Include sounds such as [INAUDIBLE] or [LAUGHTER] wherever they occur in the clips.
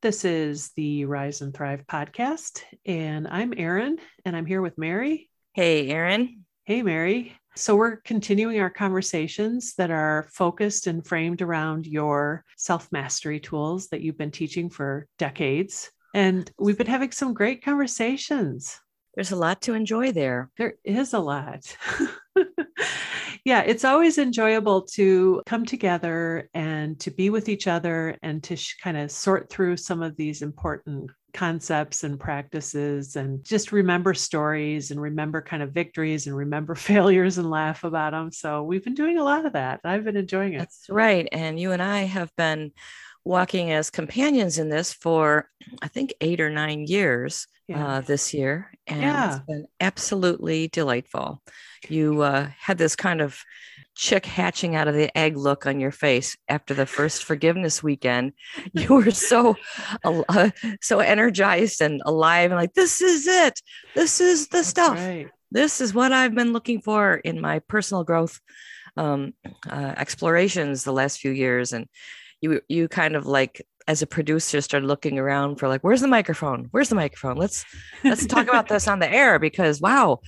This is the Rise and Thrive podcast, and I'm Erin, and I'm here with Mary. Hey, Erin. Hey, Mary. So, we're continuing our conversations that are focused and framed around your self mastery tools that you've been teaching for decades. And we've been having some great conversations. There's a lot to enjoy there. There is a lot. [LAUGHS] yeah, it's always enjoyable to come together and to be with each other and to sh- kind of sort through some of these important concepts and practices and just remember stories and remember kind of victories and remember [LAUGHS] failures and laugh about them. So we've been doing a lot of that. I've been enjoying it. That's right. And you and I have been walking as companions in this for I think eight or nine years yeah. uh, this year, and yeah. it's been absolutely delightful. You uh, had this kind of chick hatching out of the egg look on your face after the first forgiveness weekend. [LAUGHS] You were so uh, so energized and alive, and like this is it. This is the That's stuff. Right. This is what I've been looking for in my personal growth um, uh, explorations the last few years, and you you kind of like as a producer started looking around for like where's the microphone? Where's the microphone? Let's let's talk about this on the air because wow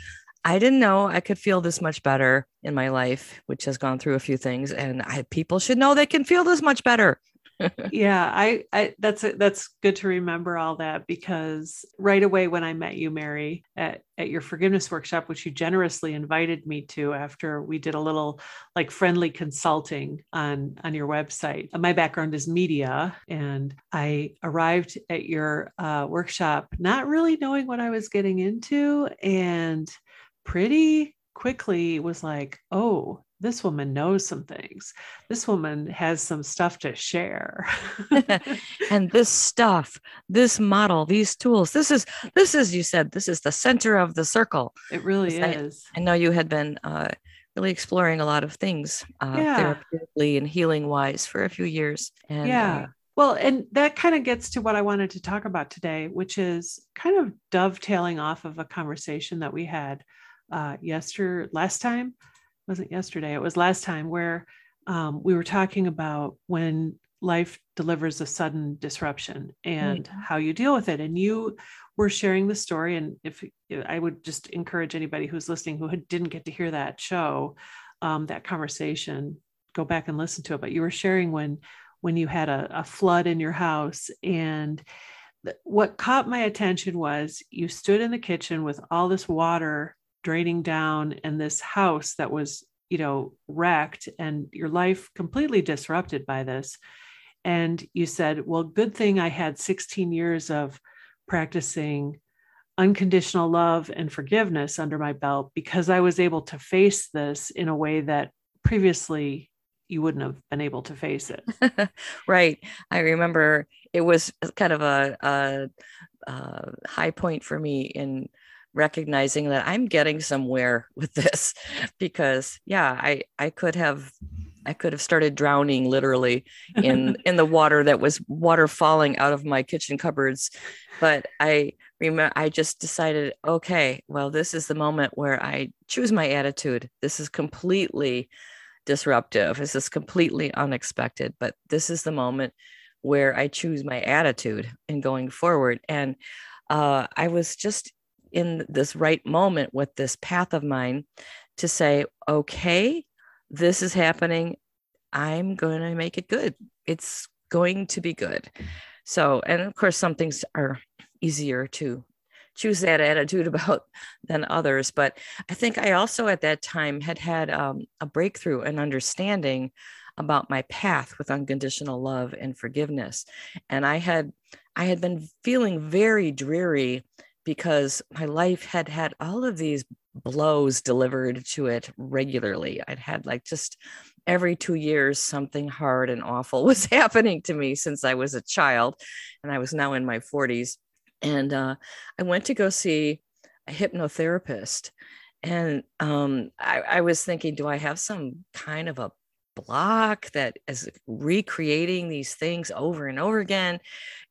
i didn't know i could feel this much better in my life which has gone through a few things and I, people should know they can feel this much better [LAUGHS] yeah, I, I that's that's good to remember all that because right away when I met you, Mary, at, at your forgiveness workshop, which you generously invited me to after we did a little like friendly consulting on on your website. My background is media, and I arrived at your uh, workshop not really knowing what I was getting into, and pretty quickly was like, oh, this woman knows some things. This woman has some stuff to share. [LAUGHS] and this stuff, this model, these tools, this is, this is, you said, this is the center of the circle. It really is. I, I, know you had been uh, really exploring a lot of things uh, yeah. therapeutically and healing wise for a few years. And, yeah. Uh, well, and that kind of gets to what I wanted to talk about today, which is kind of dovetailing off of a conversation that we had uh, yesterday, last time wasn't yesterday, it was last time where um, we were talking about when life delivers a sudden disruption and mm-hmm. how you deal with it. And you were sharing the story. And if I would just encourage anybody who's listening who didn't get to hear that show, um, that conversation, go back and listen to it. But you were sharing when when you had a, a flood in your house and what caught my attention was you stood in the kitchen with all this water draining down and this house that was you know wrecked and your life completely disrupted by this. And you said well good thing i had 16 years of practicing unconditional love and forgiveness under my belt because i was able to face this in a way that previously you wouldn't have been able to face it. [LAUGHS] Right. I remember it was kind of a, a, a high point for me in recognizing that I'm getting somewhere [LAUGHS] with this because yeah, I I could have I could have started drowning literally in [LAUGHS] in the water that was water falling out of my kitchen cupboards but I remember I just decided okay, well this is the moment where I choose my attitude. This is completely disruptive. This is completely unexpected, but this is the moment where I choose my attitude in going forward and uh, I was just in this right moment with this path of mine to say, okay, this is happening. I'm going to make it good. It's going to be good. So, and of course, some things are easier to choose that attitude [LAUGHS] about than others. But I think I also at that time had had um, a breakthrough and understanding about my path with unconditional love and forgiveness. And I had I had been feeling very dreary because my life had had all of these blows delivered to it regularly. I'd had like just every two years, something hard and awful [LAUGHS] was happening to me since I was a child. And I was now in my 40s. And uh, I went to go see a hypnotherapist. And um, I, I was thinking, do I have some kind of a block that is recreating these things over and over again?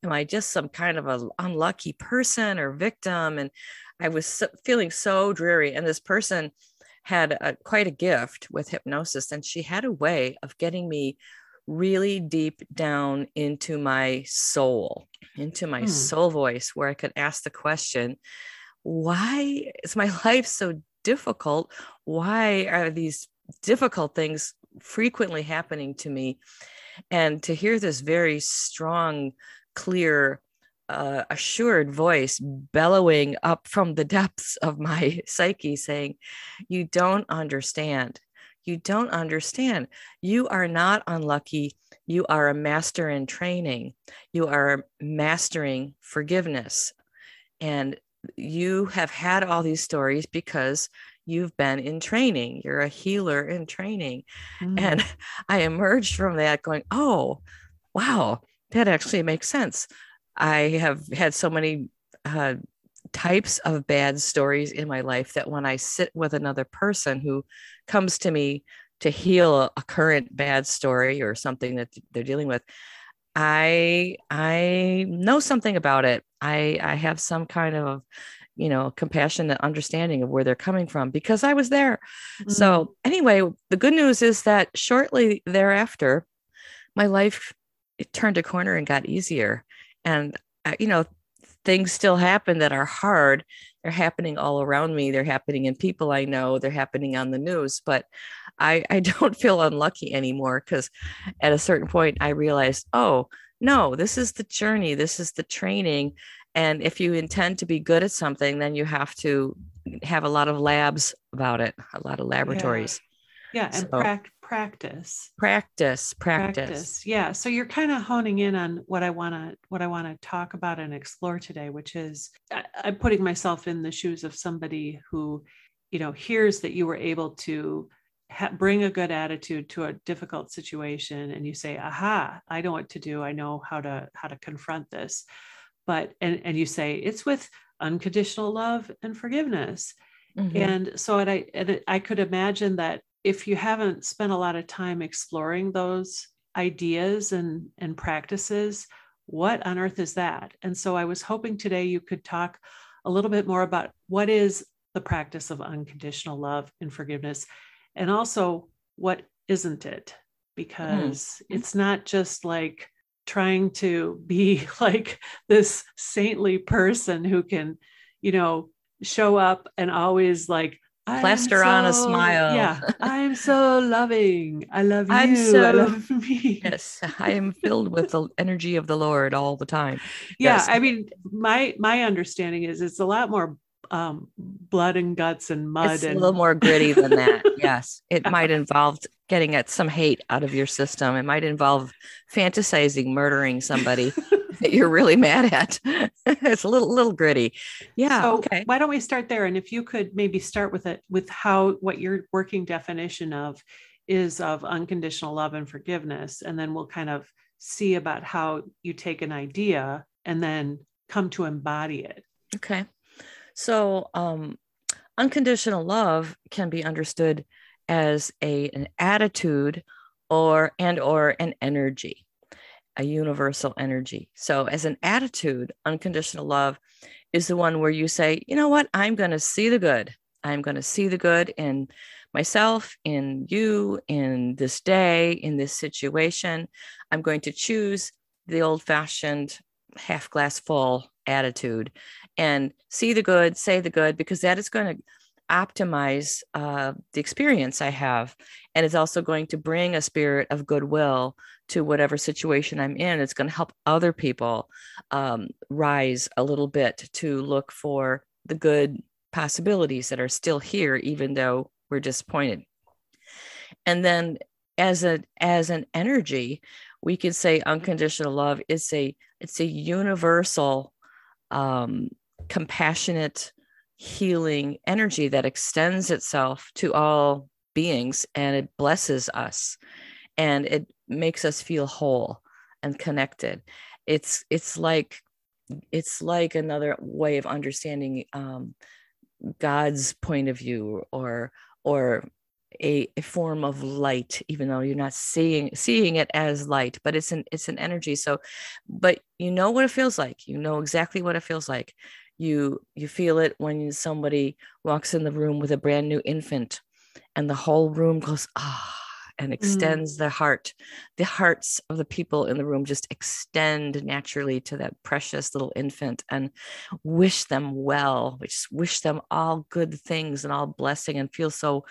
Am I just some kind of an unlucky person or victim? And I was so, feeling so dreary. And this person had a, quite a gift with hypnosis, and she had a way of getting me really deep down into my soul into my hmm. soul voice where I could ask the question, why is my [LAUGHS] life so difficult? Why are these difficult things frequently happening to me? And to hear this very strong, clear, uh, assured voice bellowing up from the [LAUGHS] depths of my psyche saying, You don't understand. You don't understand. You are not unlucky. You are a master in training. You are mastering forgiveness. And you have had all these stories because you've been in training. You're a healer in training. Mm. And [LAUGHS] I emerged from that going, oh, wow, that actually makes sense. I have had so many uh, types of bad stories in my life that when I sit with another person who comes to me to heal a, a current bad story or something that they're dealing with, I I know something about it. I I have some kind of you know compassionate understanding of where they're coming from because I was there. Mm-hmm. So anyway, the good news is that shortly thereafter, my life it turned a corner and got easier. And uh, you know things still happen that are hard. They're happening all around me. They're happening in people I know. They're happening on the news. But I, I [LAUGHS] don't feel unlucky anymore because at a certain point I realized, oh, no, this is the journey, this is the training. And if you intend to be good at something, then you have to have a lot of labs about it, a lot of laboratories. Yeah, yeah and so, pra- practice. Practice, practice. Practice. Yeah. So you're kind of honing in on what I want to what I want to talk about and explore today, which is I, I'm putting myself in the shoes of somebody who, you know, hears that you were able to ha- bring a good attitude to a difficult situation and you say aha i know what to do i know how to how to confront this but and and you say it's with unconditional love and forgiveness mm-hmm. and so and i and i could imagine that if you haven't spent a lot of time exploring those ideas and and practices what on earth is that and so i was hoping today you could talk a little bit more about what is the practice of unconditional love and forgiveness and also what isn't it because mm-hmm. it's not just like trying to be [LAUGHS] like this saintly person who can you know show up and always like plaster so, on a smile. Yeah i'm so loving. I love [LAUGHS] you. I'm so, i love [LAUGHS] me. Yes i am filled with the energy of the lord all the time. Yeah yes. i mean my my understanding is it's a lot more um, blood and guts and mud. It's and... a little more gritty than that. [LAUGHS] yes, it might involve getting at some hate out of your system. It might involve fantasizing murdering somebody [LAUGHS] that you're really mad at. [LAUGHS] it's a little little gritty. Yeah. So okay. Why don't we start there? And if you could maybe start with it with how what your working definition of is of unconditional love and forgiveness, and then we'll kind of see about how you take an idea and then come to embody it. Okay. So, um, unconditional love can be understood as a an attitude or and or an energy a universal energy. So as an attitude unconditional love is the one where you say you know what? I'm going to see the good. I'm going to see the good in myself in you in this day in this situation. I'm going to choose the old fashioned half glass full attitude and see the good, say the good, because that is going to optimize uh, the experience I have. And it's also going to bring a spirit of goodwill to whatever situation I'm in. It's going to help other people um, rise a little bit to look for the good possibilities that are still here, even though we're disappointed. And then as a as an energy, we could say unconditional love is a it's a universal um, compassionate, healing energy that extends itself to all beings and it blesses us and it makes us feel whole and connected. It's it's like it's like another way of understanding um, God's point of view or or a, a form of light even though you're not seeing seeing it as light but it's an it's an energy. So but you know what it feels like. You know exactly what it feels like you you feel it when somebody walks in the room with a brand new infant and the whole room goes ah and extends mm. the heart. The hearts of the people in the room just extend naturally to that precious little infant and wish them well, which wish them all good things and all blessing and feel so,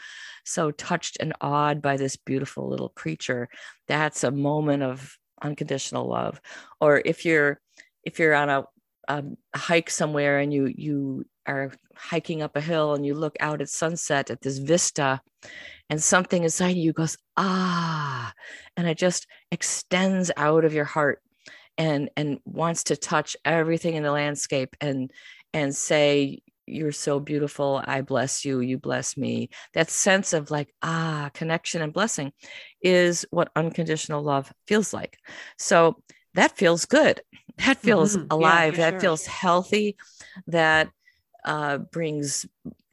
so touched and awed by this beautiful little creature. That's a moment of unconditional love. Or if you're if you're on a, a hike somewhere and you you are hiking up a hill and you look out at sunset at this vista and something inside you goes ah and it just extends out of your heart and and wants to touch everything in the landscape and and say you're so beautiful. I bless you. You bless me. That sense of like ah connection and blessing is what unconditional love feels like. So that feels good that feels mm-hmm. alive yeah, that sure. feels healthy that uh, brings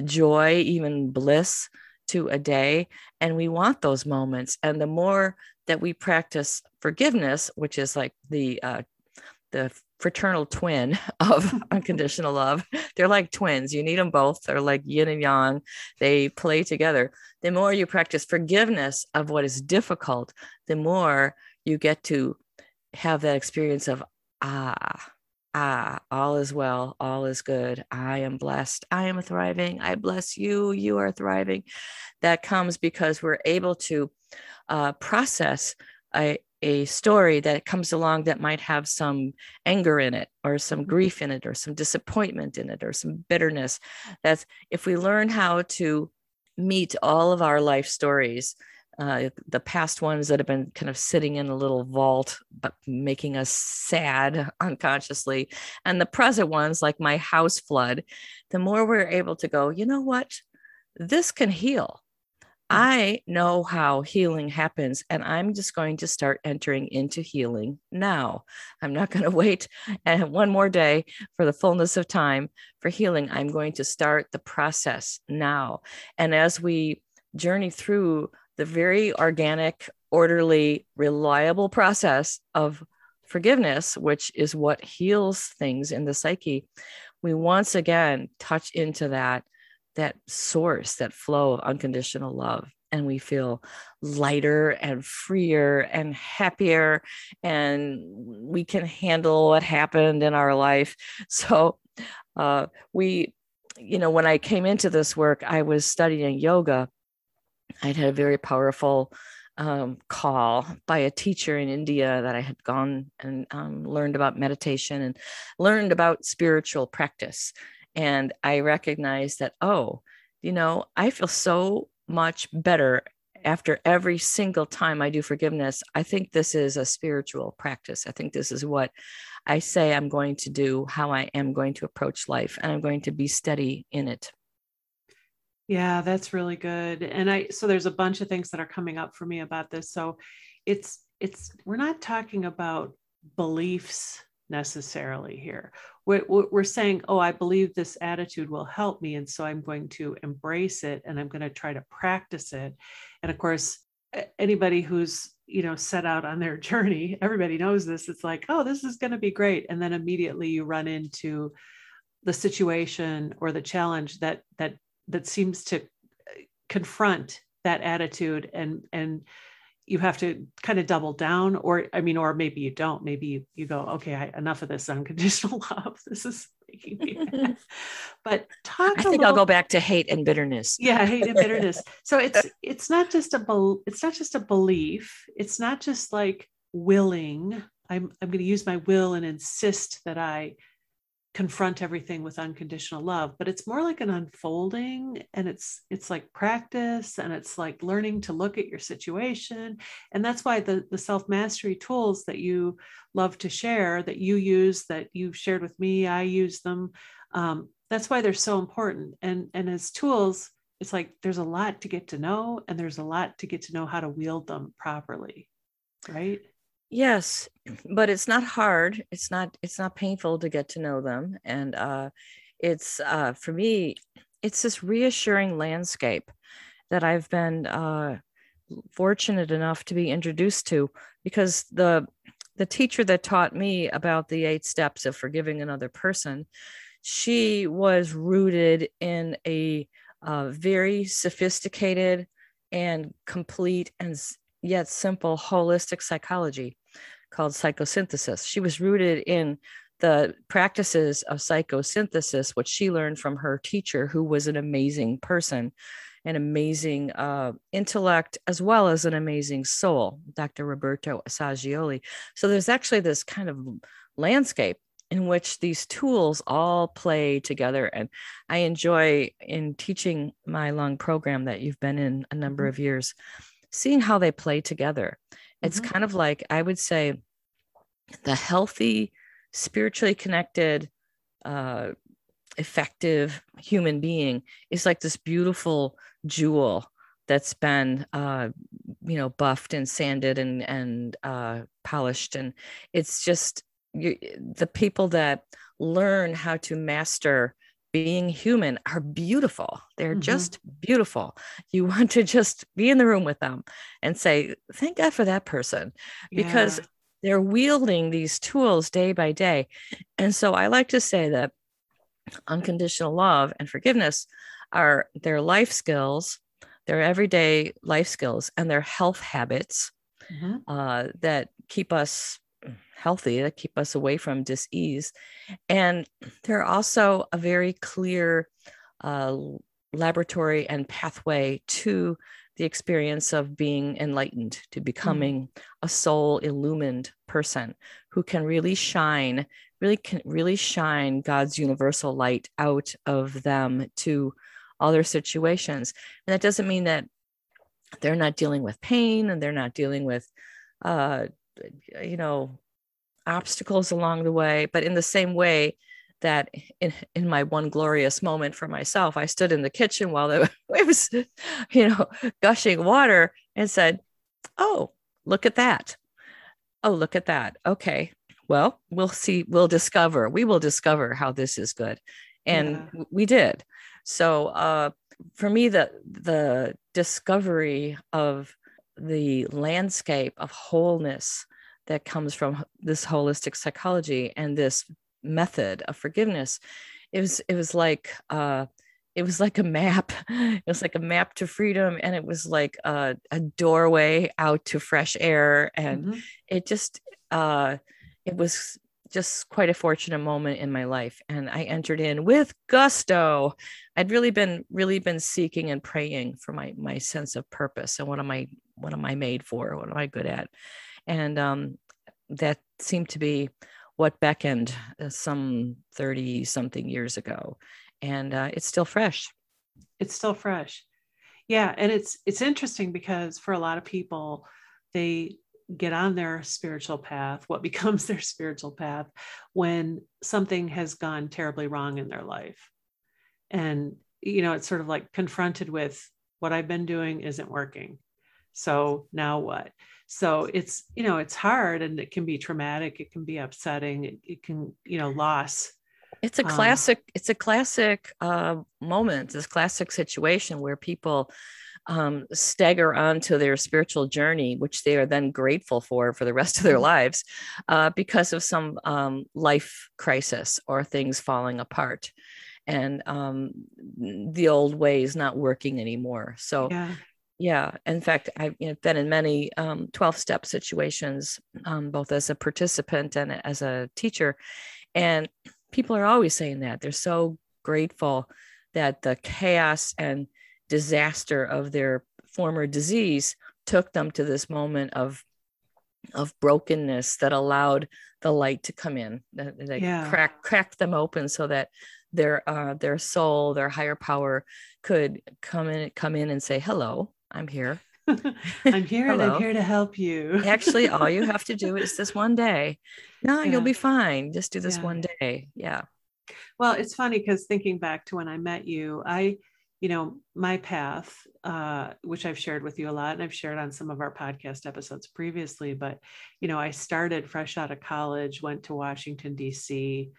joy, even bliss to a day. And we want those moments. And the more that we practice forgiveness, which is like the uh, the fraternal twin [LAUGHS] of [LAUGHS] unconditional love. They're like twins. You need them both. They're like yin and yang. They play together. The more you practice forgiveness of what is difficult, the more you get to have that experience of ah, ah, all is well, all is good. I am blessed. I am thriving. I bless you. You are thriving. That comes because we're able to uh, process a, a story that comes along that might have some anger in it or some grief in it or some disappointment in it or some bitterness. That's if we learn how to meet all of our life stories uh, the past ones that have been kind of sitting in a little vault, but making us sad [LAUGHS] unconsciously, and the present ones like my house flood, the more we're able to go, you know what? This can heal. Hmm. I know how healing happens, and I'm just going to start entering into healing now. I'm not going [LAUGHS] to wait and one more day for the fullness of time for healing. I'm going to start the process now. And as we journey through the very organic, orderly, reliable process of forgiveness, which is what heals things in the psyche, we once again touch into that that source, that flow of unconditional love. And we feel lighter and freer and happier, and we can handle what happened in our life. [LAUGHS] So, uh, we, you know, when I came into this work, I was studying yoga I'd had a very powerful um, call by a teacher in India that I had gone and um, learned about meditation and learned about spiritual practice. And I recognized that, oh, you know, I feel so much better after every single time I do forgiveness. I think this is a spiritual practice. I think this is what I say I'm going to do, how I am going to approach life, and I'm going to be steady in it. Yeah, that's really good. And I so there's a bunch of things that are coming up for me about this. So it's it's we're not talking about beliefs necessarily here. We're, we're saying, oh, I believe this attitude will help me. And so I'm going to embrace it and I'm going to try to practice it. And of course, anybody who's you know set out on their [LAUGHS] journey everybody knows this it's like oh this is going to be great and then immediately you run into the situation or the challenge that that that seems to uh, confront that attitude and and you have to kind of double down or i mean or maybe you don't. Maybe you, you go okay I, enough of this unconditional [LAUGHS] love. This is making me [LAUGHS] mad. but talk i think little, i'll go back to hate and bitterness. Yeah hate and bitterness. [LAUGHS] So it's it's not just a it's not just a belief. It's not just like willing. I'm i'm going to use my will and insist that i confront everything with unconditional love but it's more like an unfolding and it's it's like practice and it's like learning to look at your situation. And that's why the the self mastery tools that you love to share that you use that you've shared with me i use them um, that's why they're so important. And and as tools it's like there's a lot to get to know and there's a lot to get to know how to wield them properly right Yes, but it's not hard. It's not it's not painful to get to know them and uh it's uh for me it's this reassuring landscape that I've been uh fortunate enough to be introduced to because the the teacher that taught me about the eight steps of forgiving another person she was rooted in a uh, very sophisticated and complete and yet simple holistic psychology called psychosynthesis. She was rooted in the practices of psychosynthesis, which she learned from her teacher, who was an amazing person, an amazing uh, intellect, as well as an amazing soul, Dr. Roberto Assagioli. So there's actually this kind of landscape in which these tools all play together. And I enjoy in teaching my long program that you've been in a number mm-hmm. of years, seeing how they play together. It's mm-hmm. kind of like, I would say, the healthy, spiritually connected, uh, effective human being is like this beautiful jewel that's been uh, you know buffed and sanded and and uh, polished and it's just you, the people that learn how to master being human are beautiful they're mm-hmm. just beautiful you [LAUGHS] want to just be in the room with them and say thank god for that person because yeah. they're wielding these tools day by day and so i like to say that unconditional love and forgiveness are their life skills their everyday life skills and their health habits mm-hmm. uh, that keep us healthy, that keep us away from disease. And they're also a very clear uh, laboratory and pathway to the experience of being enlightened, to becoming mm. a soul illumined person who can really shine, really can really shine God's universal light out of them to other situations. And that doesn't mean that they're not dealing with pain and they're not dealing with uh, you know obstacles along the way but in the same way that in, in my one glorious moment for myself i stood in the kitchen while [LAUGHS] it was you know gushing water and said oh look at that. Oh look at that. Okay. Well we'll see we'll discover we will discover how this is good. And yeah. we did. So uh, for me the the discovery of the landscape of wholeness that comes from this holistic psychology and this method of forgiveness it was it was like uh it was like a map [LAUGHS] it was like a map to freedom and it was like a, a doorway out to fresh air and mm-hmm. it just uh it was just quite a fortunate moment in my life and i entered in with gusto. I'd really been really been seeking and praying for my my sense of purpose and what am i what am i made for? What am i good at? And um, that seemed to be what beckoned uh, some 30 something years ago and uh, it's still fresh. It's still fresh. Yeah and it's it's interesting because for a lot of people they get on their spiritual path what [LAUGHS] becomes their spiritual path when something has gone terribly wrong in their life. And you know it's sort of like confronted with what i've been doing isn't working. So now what? So it's you know it's hard and it can be traumatic it can be upsetting it, it can you know loss. It's a um, classic um, it's a classic uh, moment this classic situation where people um, stagger onto their spiritual journey which they are then grateful for for the rest of their mm-hmm. lives uh, because of some um, life crisis or things falling apart and um, the old ways not working anymore. So yeah. yeah in fact i've you know, been in many um, 12 step situations um, both as a participant and as a teacher and people are always saying that. They're so grateful that the chaos and disaster of their former disease took them to this moment of of brokenness that allowed the light to come in that, that yeah. crack cracked them open so that their uh, their soul their higher power could come in come in and say hello I'm here. [LAUGHS] I'm here and I'm here to help you. [LAUGHS] Actually, all you have to do is this one day. No, yeah. you'll be fine. Just do this yeah. one day. Yeah. Well, it's funny because thinking back to when I met you, I, you know, my path, uh, which I've shared with you a lot and I've shared on some of our podcast episodes previously, but, you know, I started fresh out of college, went to Washington, D.C.,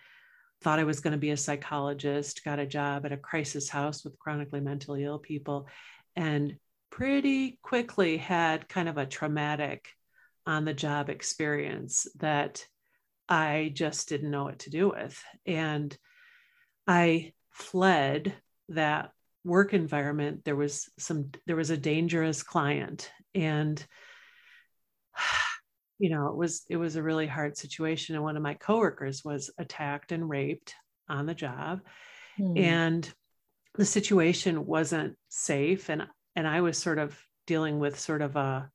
thought I was going to be a psychologist, got a job at a crisis house with chronically mentally ill people. And pretty quickly had kind of a traumatic on the job experience that I just didn't know what to do with. And I fled that work environment. There was some, there was a dangerous client. And [SIGHS] you know, it was it was a really hard situation. And one of my coworkers was attacked and raped on the job. Hmm. And the situation wasn't safe. And and I was sort of dealing with sort of a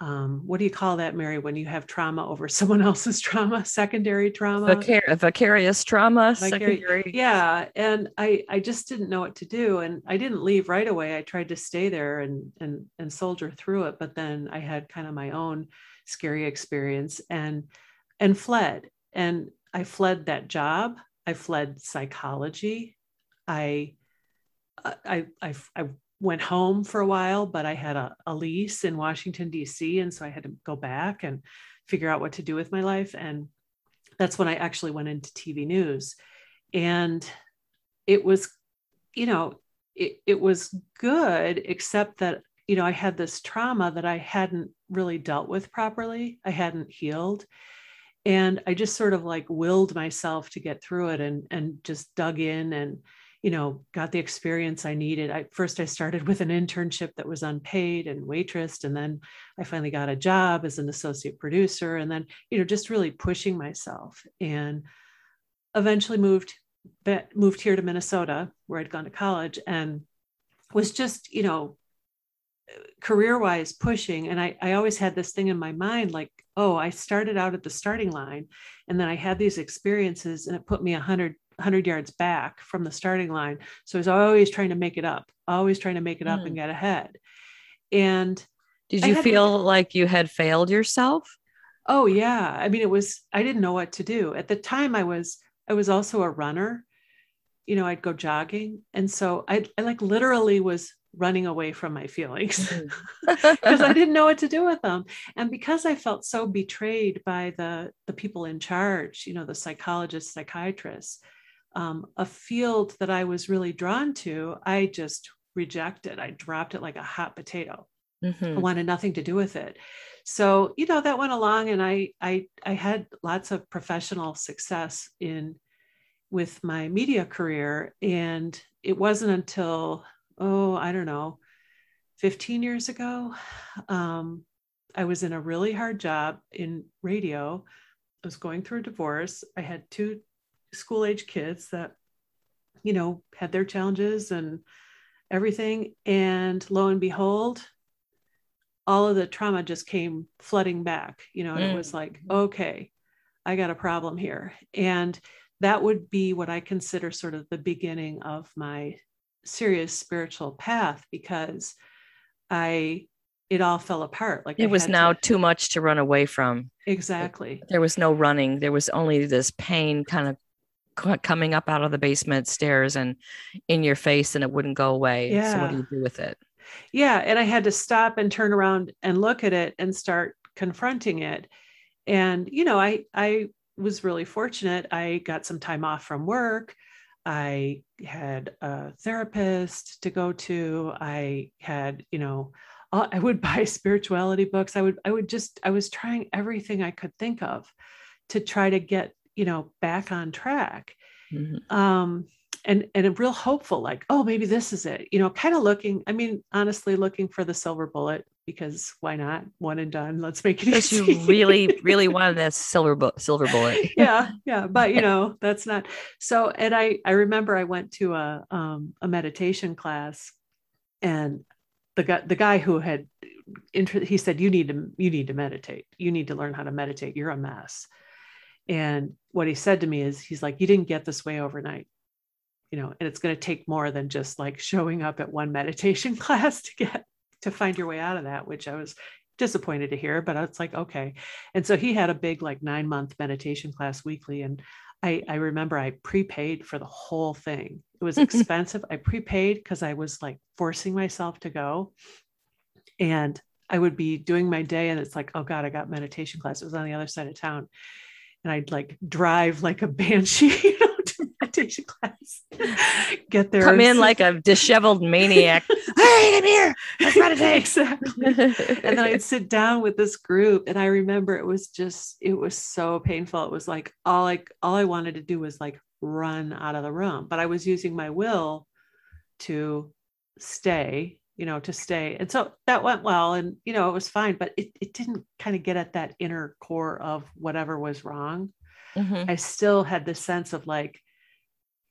um, what do you call that, Mary, when you have trauma over [LAUGHS] someone else's trauma, secondary trauma, Vicar- vicarious trauma, secondary. Yeah, and I I just didn't know what to do, and I didn't leave right away. I tried to stay there and and and soldier through it, but then I had kind of my own scary experience and and fled, and I fled that job. I fled psychology. I I I, I went home for a while, but I had a, a lease in Washington, D.C. And so I had to go back and figure out what to do with my life. And that's when I actually went into TV news. And it was, you know, it, it was good, except that, you know, I had this trauma that I hadn't really dealt with properly. I hadn't healed. And I just sort of like willed myself to get through it and, and just dug in and, you know got the experience i needed. I, first i started with an internship that was unpaid and waitress and then i finally got a job as an associate producer and then you know just really pushing myself. And eventually moved moved here to minnesota where i'd gone to college and was just you know career wise pushing. And I, I always had this thing in my mind like oh i started out at the starting line and then i had these experiences and it put me a hundred 100 yards back from the starting line. So I was always trying to make it up, always trying to make it up mm. and get ahead. And did you feel like you had failed yourself? Oh yeah. I mean, it was, I didn't know what to do. At the time I was, I was also a runner. You know, I'd go jogging. And so I, I like literally was running away from my feelings [LAUGHS] because mm. I didn't know what to do with them. And because I felt so betrayed by the the people in charge, you know, the psychologists, psychiatrists, um, a field that I was really drawn to, I just rejected. I dropped it like a hot potato. Mm-hmm. I wanted nothing to do with it. So, you know, that went along and I I I had lots of professional success in with my media career. And it wasn't until, oh, I don't know, 15 years ago, um, I was in a really hard job in radio. I was going through a divorce. I had two school age kids that you know had their challenges and everything. And lo and behold all of the trauma just came flooding back you know and mm. it was like mm-hmm. okay i got a problem here. And that would be what i consider sort of the beginning of my serious spiritual path because i it all fell apart. Like it I was now to, too much to run away from. Exactly. there was no running. There was only this pain kind of coming up out of the basement stairs and in your face and it wouldn't go away. Yeah. So what do you do with it? Yeah. And I had to stop and turn around and look at it and start confronting it. And, you know, I, I was really fortunate. I got some time off from work. I had a therapist to go to. I had, you know, I would [LAUGHS] buy spirituality books. I would, I would just, I was trying everything I could think of to try to get you know back on track. Mm-hmm. um and and a real hopeful like oh maybe this is it you know kind of looking i mean honestly looking for the silver bullet because why not? One and done. Let's make it because you really [LAUGHS] really wanted that silver bu- silver bullet. [LAUGHS] Yeah yeah but you [LAUGHS] know that's not so and i i remember i went to a um a meditation class and the guy the guy who had he said you need to you need to meditate. You need to learn how to meditate. You're a mess and what he said to me is, he's like, you didn't get this way overnight, you know, and it's going to take more than just like showing up at one [LAUGHS] meditation class to get to find your way out of that, which I was disappointed to hear, but it's like, okay. And so he had a big, like nine month meditation class weekly. And I, I remember I prepaid for the whole thing. It was [LAUGHS] expensive. I prepaid because I was like forcing myself to go. And I would be doing my day, and it's like, oh God, I got meditation class. It was on the other side of town and I'd like drive like a banshee, [LAUGHS] you know, to meditation class. Get there. Come in sit- like a disheveled maniac. [LAUGHS] hey, I'm here. Let's meditate. [LAUGHS] exactly. and then I'd sit down with this group. And I remember it was just, it was so painful. It was like all like all I wanted to do was like run out of the room. But I was using my will to stay you know, to stay. And so that went well and, you know, it was fine, but it, it didn't kind of get at that inner core of whatever was wrong. Mm-hmm. I still had this sense of like,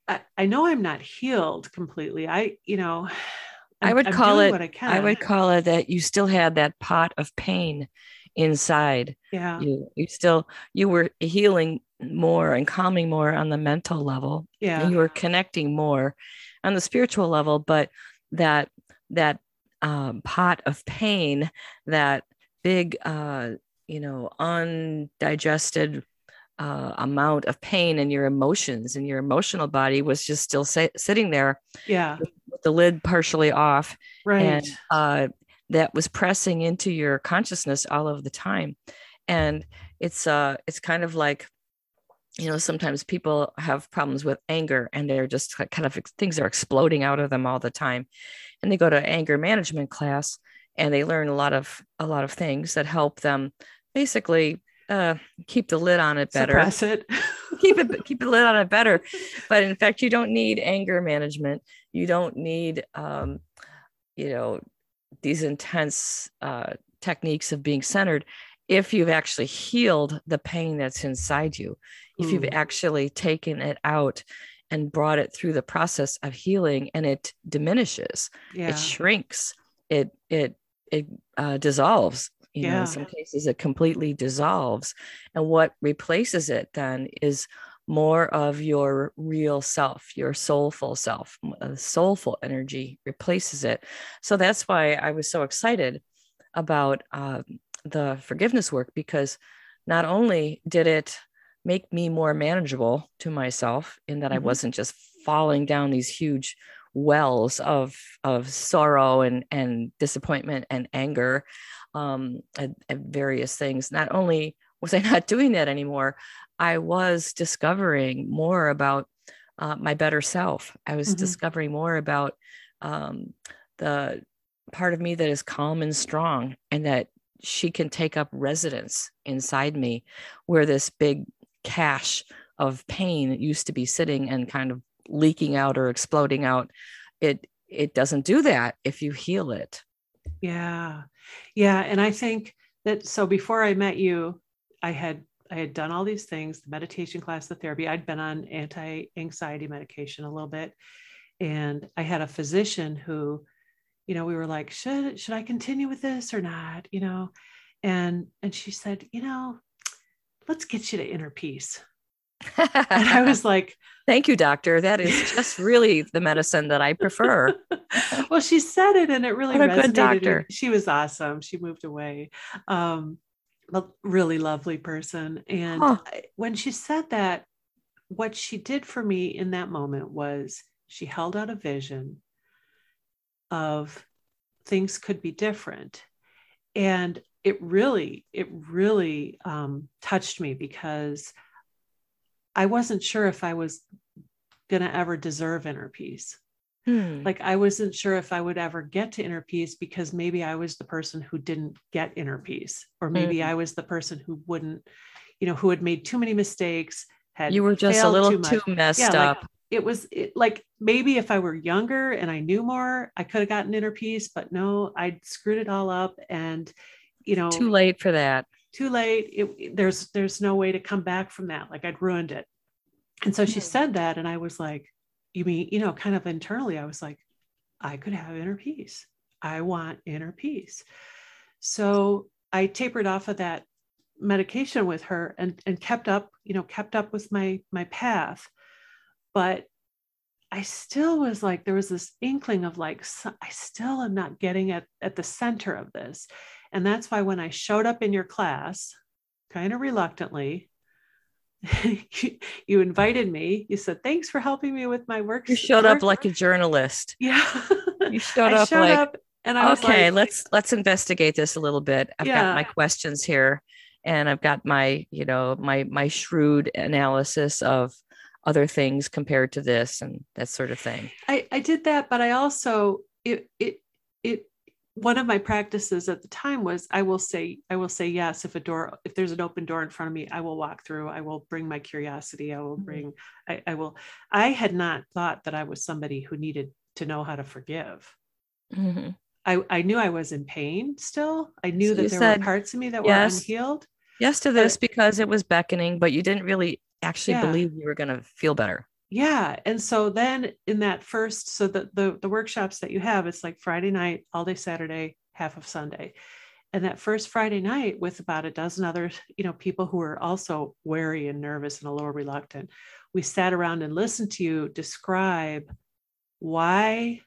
I, I know I'm not healed completely. I, you know, [SIGHS] I'm, i would call it, I, I would call it that you still had that pot of pain inside. Yeah. You, you still, you were healing more and calming more on the mental level. Yeah. you were connecting more on the spiritual level, but that that um, pot of pain, that big, uh, you know, undigested uh, amount of pain in your emotions and your emotional body was just still sa- sitting there. Yeah. With the lid partially off. Right. And uh, that was pressing into your consciousness all of the time. And it's uh it's kind of like you know sometimes people have problems with anger and they're just kind of things are exploding out of them all the time. And they go to anger management class and they learn a lot of a lot of things that help them basically uh, keep the lid on it better. Suppress it. [LAUGHS] Keep it keep the lid on it better. [LAUGHS] But in fact you don't need anger management. You don't need um, you know these intense uh, techniques of being centered if you've actually healed the pain that's inside you if you've actually taken it out and brought it through the process of healing and it diminishes yeah. it shrinks it it it uh, dissolves you yeah. know in some cases it completely dissolves and what replaces it then is more of your real self your soulful self the soulful energy replaces it so that's why i was so excited about uh, the forgiveness work because not only did it make me more manageable to myself in that mm-hmm. I wasn't just falling down these huge wells of of sorrow and and disappointment and anger um, at, at various things. Not only was I [LAUGHS] not doing that anymore, I was discovering more about uh, my better self. I was mm-hmm. discovering more about um, the part of me that is calm and strong, and that she can take up residence inside me, where this big cache of pain used to be sitting and kind of leaking out or exploding out it it doesn't do that if you heal it. Yeah. Yeah and i think that so before i met you i had i had done all these things the meditation class the therapy. I'd been on anti-anxiety medication a little bit and i had a physician who you know we were like should should i continue with this or not? You know and and she said you know let's get you to inner peace. [LAUGHS] and I was like, Thank you, doctor. That is [LAUGHS] just really the medicine that I prefer. [LAUGHS] well, she said it and it really what a good doctor. She was awesome. She moved away. Um, a really lovely person. And huh. when she said that, what she did for me in that moment was she held out a vision of things could be different. And it really it really um, touched me because i wasn't sure if i was going to ever deserve inner peace hmm. like i wasn't sure if i would ever get to inner peace because maybe i was the person who didn't get inner peace or maybe hmm. i was the person who wouldn't you know who had made too many mistakes had you were just a little too, too messed yeah, up like, it was it, like maybe if I were younger and I knew more, I could have gotten inner peace, but no, I screwed it all up. And you know too late for that. too late. It, there's there's no way to come back from that. Like i'd ruined it. And so she hmm. said that and i was like you mean you know kind of internally i was like i could have inner peace. I want inner peace. So i tapered off of that medication with her and and kept up you know kept up with my my path. But i still was like there was this inkling of like i still am not getting at at the center of this and that's why when I showed up in your class, kind of reluctantly, [LAUGHS] you invited me. You said, Thanks for helping me with my work. You showed work. up like a journalist. [LAUGHS] Yeah. you showed up showed like, up and I okay, like, let's let's investigate this a little bit. I've yeah. got my questions here and I've got my, you know, my my shrewd analysis of other things compared to this and that sort of thing. I, I did that, but I also it it it one of my practices at the time was I will say I will say yes if a door if there's an open door in front of me I will walk through I will bring my curiosity I will mm-hmm. bring I, I will I had not thought that I was somebody who needed to know how to forgive mm-hmm. I, I knew I was in pain still. I knew So that there said were parts of me that yes. were unhealed. Yes to this because it was beckoning, but you didn't really actually Yeah. believe you were going to feel better. Yeah. And so then in that first, so the, the the workshops that you have, it's like Friday night, all day Saturday, half of Sunday. And that first Friday night with about a dozen other, you know, people who were also wary and nervous and a little reluctant, we sat around and listened to you describe why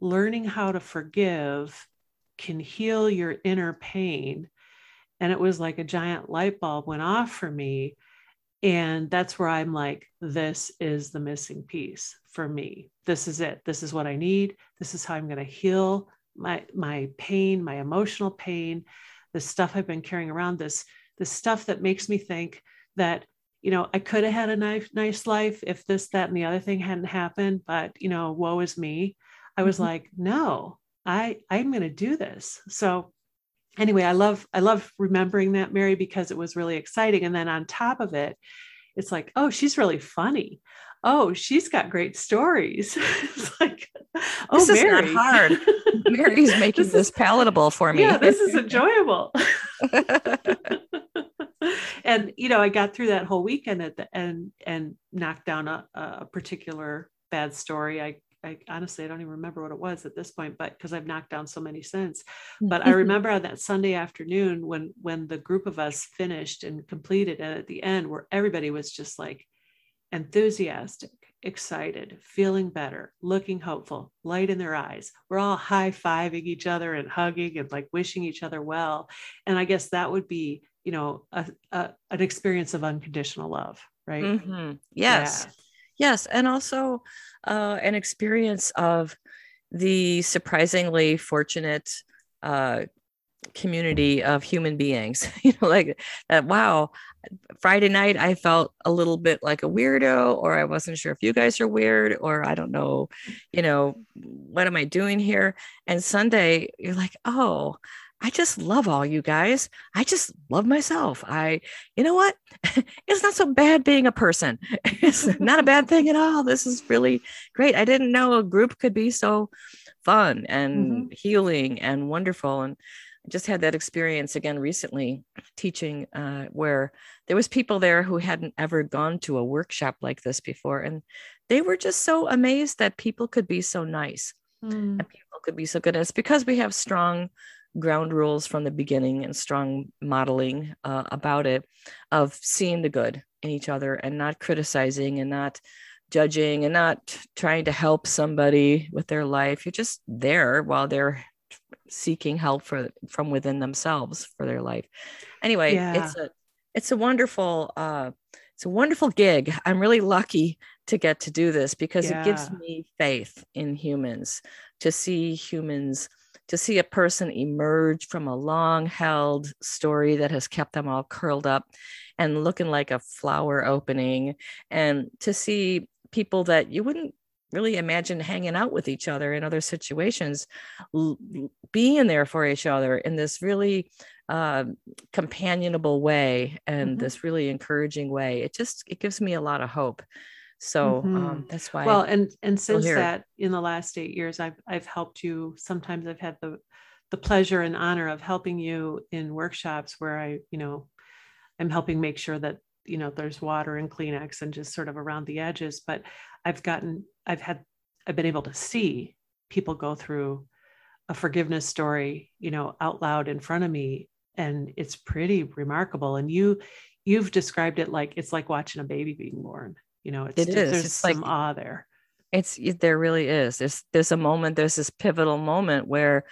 learning how to forgive can heal your inner pain. And it was like a giant light bulb went off for me. And that's where I'm like, this is the missing piece for me. This is it. This is what I need. This is how I'm going to heal my my pain, my emotional pain, the stuff I've been carrying around, this this stuff that makes me think that you know I could have had a nice nice life if this, that, and the other thing hadn't happened, but you know, woe is me. I was Mhm. like, no, I I'm going to do this. So anyway, I love I love remembering that Mary because it was really exciting. And then on top of it, it's like, oh, she's really funny. Oh, she's got great stories. [LAUGHS] it's like, oh, This is not Mary. hard. [LAUGHS] Mary's making This this, is- palatable for me. Yeah, this is [LAUGHS] enjoyable. and you know, I got through that whole weekend at the end and knocked down a, a particular bad story. I I honestly I don't even remember what it was at this point, but because I've knocked down so many since. But I remember on that Sunday afternoon when when the group of us finished and completed and at the end where everybody was just like enthusiastic, excited, feeling better, looking hopeful, light in their eyes. We're all high-fiving each other and hugging and like wishing each other well. And I guess that would be, you know, a, a an experience of unconditional love, right? Mhm. Yes. Yes. And also uh, an experience of the surprisingly fortunate uh, community of human beings. [LAUGHS] you know, like that, wow, Friday night I felt a little bit like a weirdo, or I wasn't sure if you guys are weird, or I don't know, you know, what am I doing here? And Sunday, you're like, oh, I just love all you guys. I just love myself. I, you know what? [LAUGHS] it's not so bad being a person. [LAUGHS] It's not a [LAUGHS] bad thing at all. This is really great. I didn't know a group could be so fun and healing and wonderful. And I just had that experience again recently teaching uh, where there was people there who hadn't ever gone to a workshop like this before. And they were just so amazed that people could be so nice Mm. and people could be so good. And it's because we have strong ground rules from the beginning and strong modeling uh, about it of seeing the good in each other and not criticizing and not judging and not trying to help somebody with their life. You're just there while they're seeking help for from within themselves for their life. Anyway, Yeah. it's a it's a wonderful uh it's a wonderful gig. I'm really lucky to get to do this because it gives me faith in humans to see humans to see a person emerge from a long held story that has kept them all curled up and looking like a flower opening and to see people that you wouldn't really imagine hanging out with each other in other situations l- being there for each other in this really uh, companionable way and Mhm. this really encouraging way it just it gives me a lot of hope so um, Mhm. that's why well and and since here. that in the last eight years i've i've helped you sometimes i've had the the pleasure and honor of helping you in workshops where i you know i'm helping make sure that you know there's water and kleenex and just sort of around the edges but i've gotten i've had i've been able to see people go through a forgiveness story you know out loud in front of me and it's pretty remarkable and you you've described it like it's like watching a baby being born you know it's It is. there's It's like- some awe there it's it- there really is there's there's a moment there's this pivotal moment where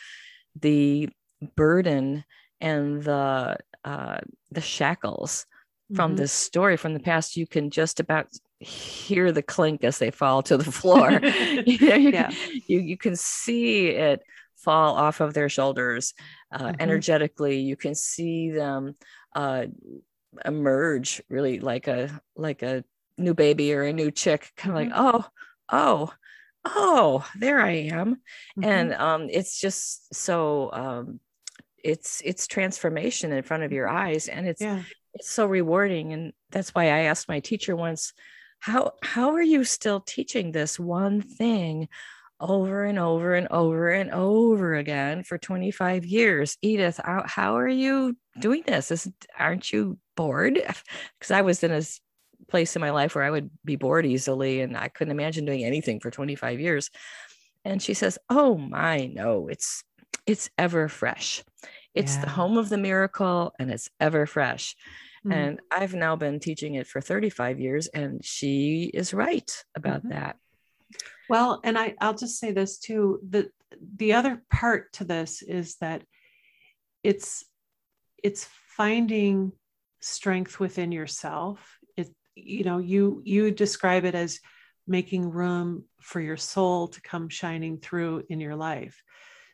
the burden and the uh the shackles from Mhm. this story from the past you can just about hear the clink as they fall to the [LAUGHS] floor [LAUGHS] you, know, you, Yeah. can, you you can see it fall off of their shoulders uh, Mhm. energetically you can see them uh emerge really like a like a new baby or a new chick kind of like oh oh oh there i am Mhm. and um it's just so um it's it's transformation in front of your eyes and it's yeah it's so rewarding and that's why i asked my teacher once how how are you still teaching this one thing over and over and over and over again for 25 years. Edith, how, how are you doing this? Is, aren't you bored? [LAUGHS] Because I was in a place in my life where I would be bored easily and I couldn't imagine doing anything for 25 years. And she says, "Oh my, no, it's it's ever fresh. It's yeah. the home of the miracle and it's ever fresh." Mm-hmm. And I've now been teaching it for 35 years and she is right about mm-hmm. that. Well, and I I'll just say this too, the the other part to this is that it's it's finding strength within yourself you know you you describe it as making room for your soul to come shining through in your life.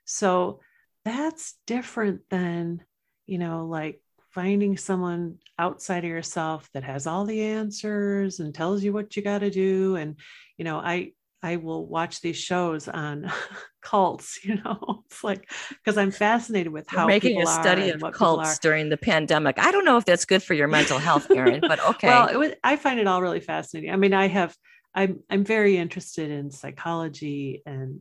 So that's different than you know like finding someone outside of yourself that has all the answers and tells you what you got to do. And you know i I will watch these shows on [LAUGHS] cults, you know, [LAUGHS] it's like because I'm fascinated with how You're making a study of cults during the pandemic. I don't know if that's good for your mental health, Erin, but [LAUGHS] okay. well, it was, I find it all really fascinating. I mean, I have, I'm, I'm very interested in psychology and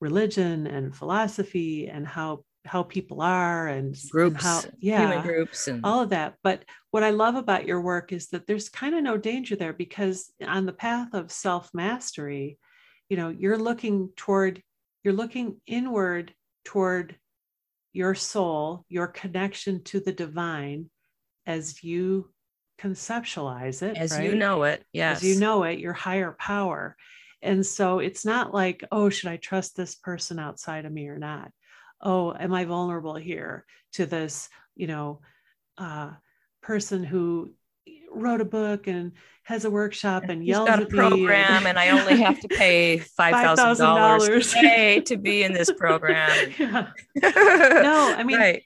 religion and philosophy and how how people are and groups and how yeah human groups and all of that. But what i love about your work is that there's kind of no danger there because on the path of self mastery you know you're looking toward you're looking inward toward your soul your connection to the divine as you conceptualize it as right? you know it yes as you know it your higher power. And so it's not like oh should i trust this person outside of me or not oh am i vulnerable here to this you know uh, person who wrote a book and has a workshop and He's yells got a program and, and, I only have to pay [LAUGHS] five thousand dollars to be in this program. [LAUGHS] [LAUGHS] no, I mean, right.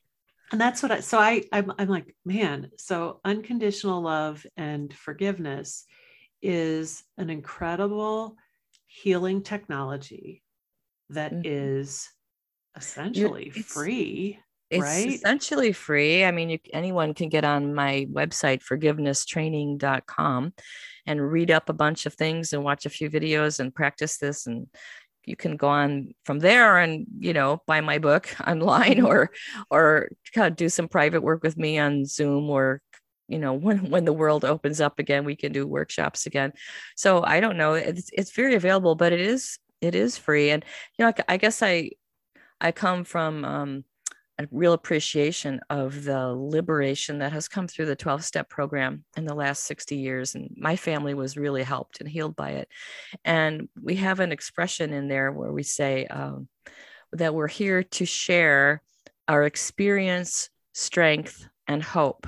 and that's what I. So I, I'm, I'm like, man. So unconditional love and forgiveness is an incredible healing technology that mm-hmm. is essentially free it's right? essentially free. I mean you, anyone can get on my website forgivenesstraining.com and read up a bunch of things and watch a few videos and practice this. And you can go on from there and you know buy my book [LAUGHS] online or or do some private work with me on zoom or you know when when the world opens up again we can do workshops again. So i don't know. It's it's very available but it is it is free. And you know i, I guess i I come from um, a real appreciation of the liberation that has come through the 12 step program in the last 60 years. And my family was really helped and healed by it. And we have an expression in there where we say um, that we're here to share our experience, strength, and hope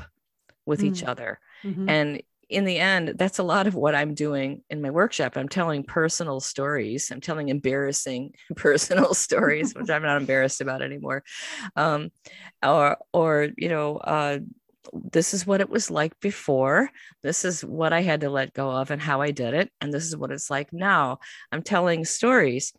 with mm. each other. Mm-hmm. And in the end, that's a lot of what I'm doing in my workshop. I'm telling personal stories. I'm telling embarrassing [LAUGHS] personal stories, which I'm not embarrassed about anymore. Um, or, or you know, uh, this is what it was like before. This is what I had to let go of and how I did it. And this is what it's like now. I'm telling stories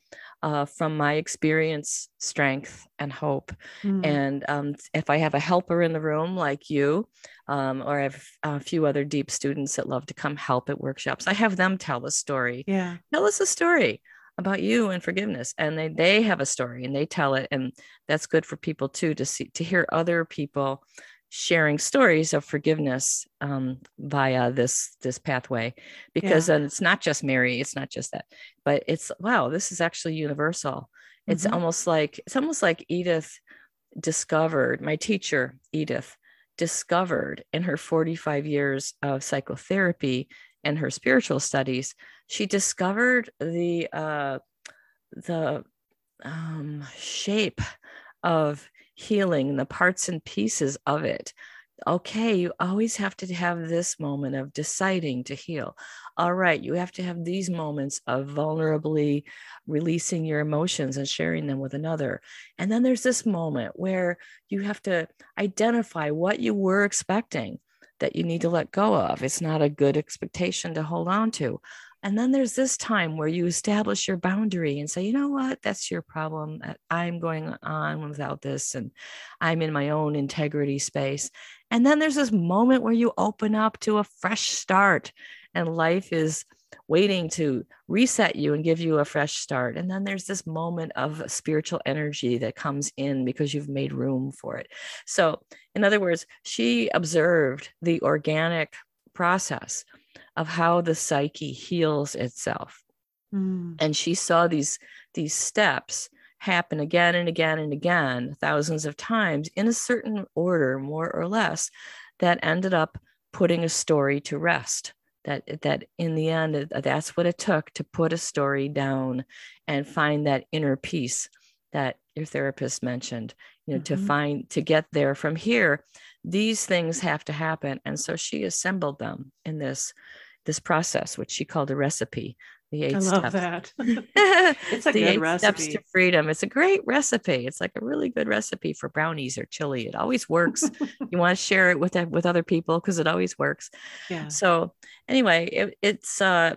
uh, from my experience, strength, and hope. Mm. And um, if I have a helper in the room like you, um, or I have a few other deep students that love to come help at workshops, I have them tell a story. Yeah. Tell us a story about you and forgiveness and they they have a story and they tell it and that's good for people too to see to hear other people sharing stories of forgiveness um, via this this pathway because yeah. it's not just mary it's not just that but it's wow this is actually universal it's mm-hmm. almost like it's almost like edith discovered my teacher edith discovered in her 45 years of psychotherapy and her spiritual studies she discovered the uh the um shape of healing, the parts and pieces of it. Okay, you always have to have this moment of deciding to heal. All right, you have to have these moments of vulnerably releasing your emotions and sharing them with another. And then there's this moment where you have to identify what you were expecting that you need to let go of. It's not a good expectation to hold on to. And then there's this time where you establish your boundary and say, you know what, that's your problem. I'm going on without this and I'm in my own integrity space. And then there's this moment where you open up to a fresh start and life is waiting to reset you and give you a fresh start. And then there's this moment of spiritual energy that comes in because you've made room for it. So, in other words, she observed the organic process of how the psyche heals itself. Mm. And she saw these, these steps happen again and again and again, thousands of times in a certain order, more or less, that ended up putting a story to rest that that in the end that's what it took to put a story down and find that inner peace that your therapist mentioned you know mm-hmm. to find to get there from here these things have to happen and so she assembled them in this this process which she called a recipe the eight I love steps. that. [LAUGHS] it's a the good eight recipe. steps to freedom. It's a great recipe. It's like a really good recipe for brownies or chili. It always works. [LAUGHS] you want to share it with with other people because it always works. Yeah. So anyway, it, it's uh,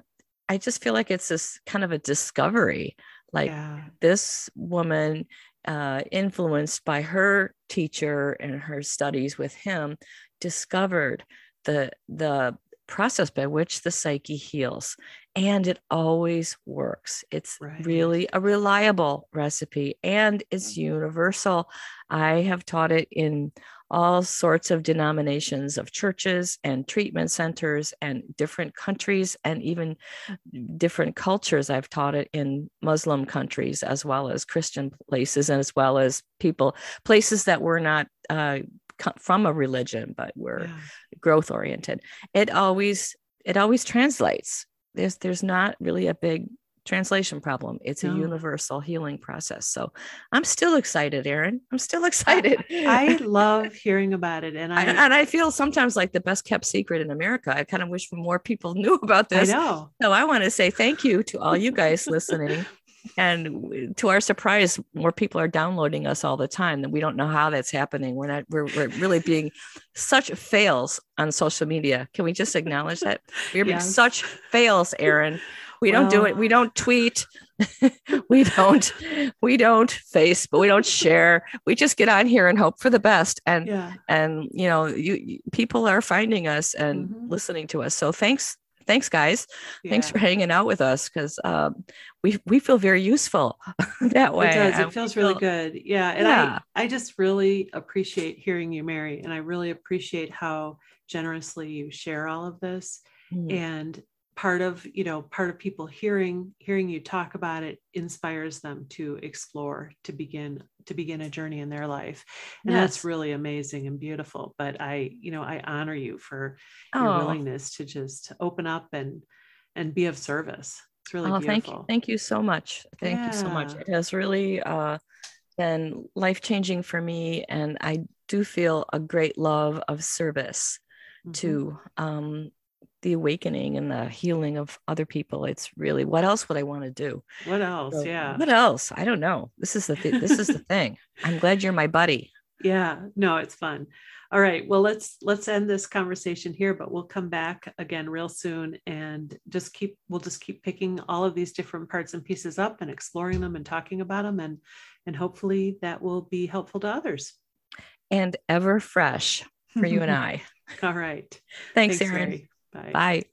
I just feel like it's this kind of a discovery. Like yeah. this woman, uh, influenced by her teacher and her studies with him, discovered the the process by which the psyche heals. And it always works. It's right. really a reliable recipe and it's universal. I have taught it in all sorts of denominations of churches and treatment centers and different countries and even different cultures. I've taught it in Muslim countries as well as Christian places and as well as people, places that were not uh, from a religion, but we're yeah. growth oriented. It always it always translates. There's there's not really a big translation problem. It's no. a universal healing process. So I'm still excited, Erin. I'm still [LAUGHS] excited. I, I love hearing about it. And [LAUGHS] I, and I feel sometimes like the best kept secret in America. I kind of wish more people [LAUGHS] knew about this. I know. So I want to say thank you to all you guys listening and to our surprise more people are downloading us all the time and we don't know how that's happening. We're not we're, we're really being such fails on social media. Can we just acknowledge that? [LAUGHS] We're being such fails erin. We well, don't do it. We don't tweet. [LAUGHS] We don't we don't face but we don't share. We just get on here and hope for the best. And yeah. and you know you people are finding us and mm-hmm. listening to us. So thanks thanks guys yeah. thanks for hanging out with us because um, we we feel very useful [LAUGHS] that way it does it feels really good yeah and yeah. i i just really appreciate hearing you mary and i really appreciate how generously you share all of this mm. and part of you know part of people hearing hearing you talk about it inspires them to explore to begin to begin a journey in their life and yes. that's really amazing and beautiful but i you know i honor you for your oh. willingness to just open up and and be of service it's really oh, beautiful. thank you thank you so much thank yeah. you so much it has really uh been life changing for me and i do feel a great love of service mm-hmm. to um the awakening and the healing of other people it's really what else would i want to do? What else? So, yeah. what else? I don't know. This is the th- this is the thing. I'm glad you're my buddy. Yeah. No it's fun. All right. Well let's let's end this conversation here but we'll come back again real soon and just keep we'll just keep picking all of these different parts and pieces up and exploring them and talking about them and and hopefully that will be helpful to others. And ever fresh for you and [LAUGHS] i. All right. Thanks, thanks erin Bye. Bye.